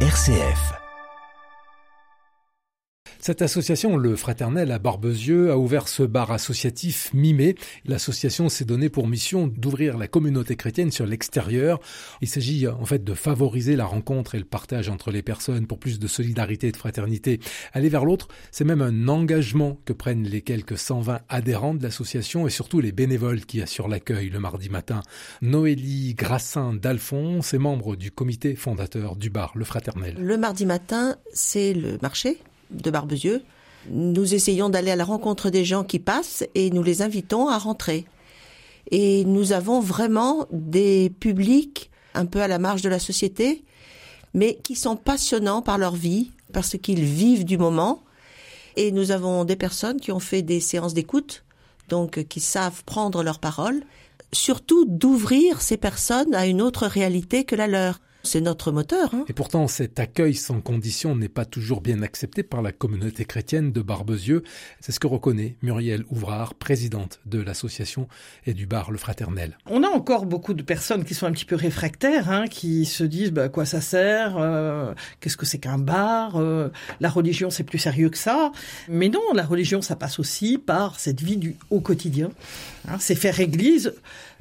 RCF. Cette association, le Fraternel à Barbezieux, a ouvert ce bar associatif mi-mai. L'association s'est donnée pour mission d'ouvrir la communauté chrétienne sur l'extérieur. Il s'agit en fait de favoriser la rencontre et le partage entre les personnes pour plus de solidarité et de fraternité. Aller vers l'autre, c'est même un engagement que prennent les quelques 120 adhérents de l'association et surtout les bénévoles qui assurent l'accueil le mardi matin. Noélie Grassin d'Alphonse est membre du comité fondateur du bar Le Fraternel. Le mardi matin, c'est le marché de Barbezieux. Nous essayons d'aller à la rencontre des gens qui passent et nous les invitons à rentrer. Et nous avons vraiment des publics un peu à la marge de la société, mais qui sont passionnants par leur vie, parce qu'ils vivent du moment. Et nous avons des personnes qui ont fait des séances d'écoute, donc qui savent prendre leur parole, surtout d'ouvrir ces personnes à une autre réalité que la leur. C'est notre moteur. Hein. Et pourtant, cet accueil sans condition n'est pas toujours bien accepté par la communauté chrétienne de Barbezieux. C'est ce que reconnaît Muriel Ouvrard, présidente de l'association et du bar Le Fraternel. On a encore beaucoup de personnes qui sont un petit peu réfractaires, hein, qui se disent bah, à quoi ça sert, euh, qu'est-ce que c'est qu'un bar, euh, la religion c'est plus sérieux que ça. Mais non, la religion ça passe aussi par cette vie du au quotidien. Hein, c'est faire église,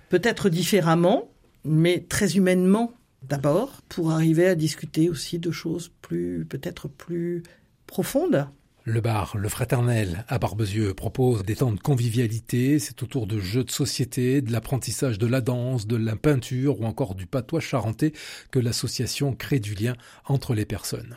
peut-être différemment, mais très humainement d'abord, pour arriver à discuter aussi de choses plus, peut-être plus profondes. Le bar, le fraternel à Barbezieux propose des temps de convivialité. C'est autour de jeux de société, de l'apprentissage de la danse, de la peinture ou encore du patois charentais que l'association crée du lien entre les personnes.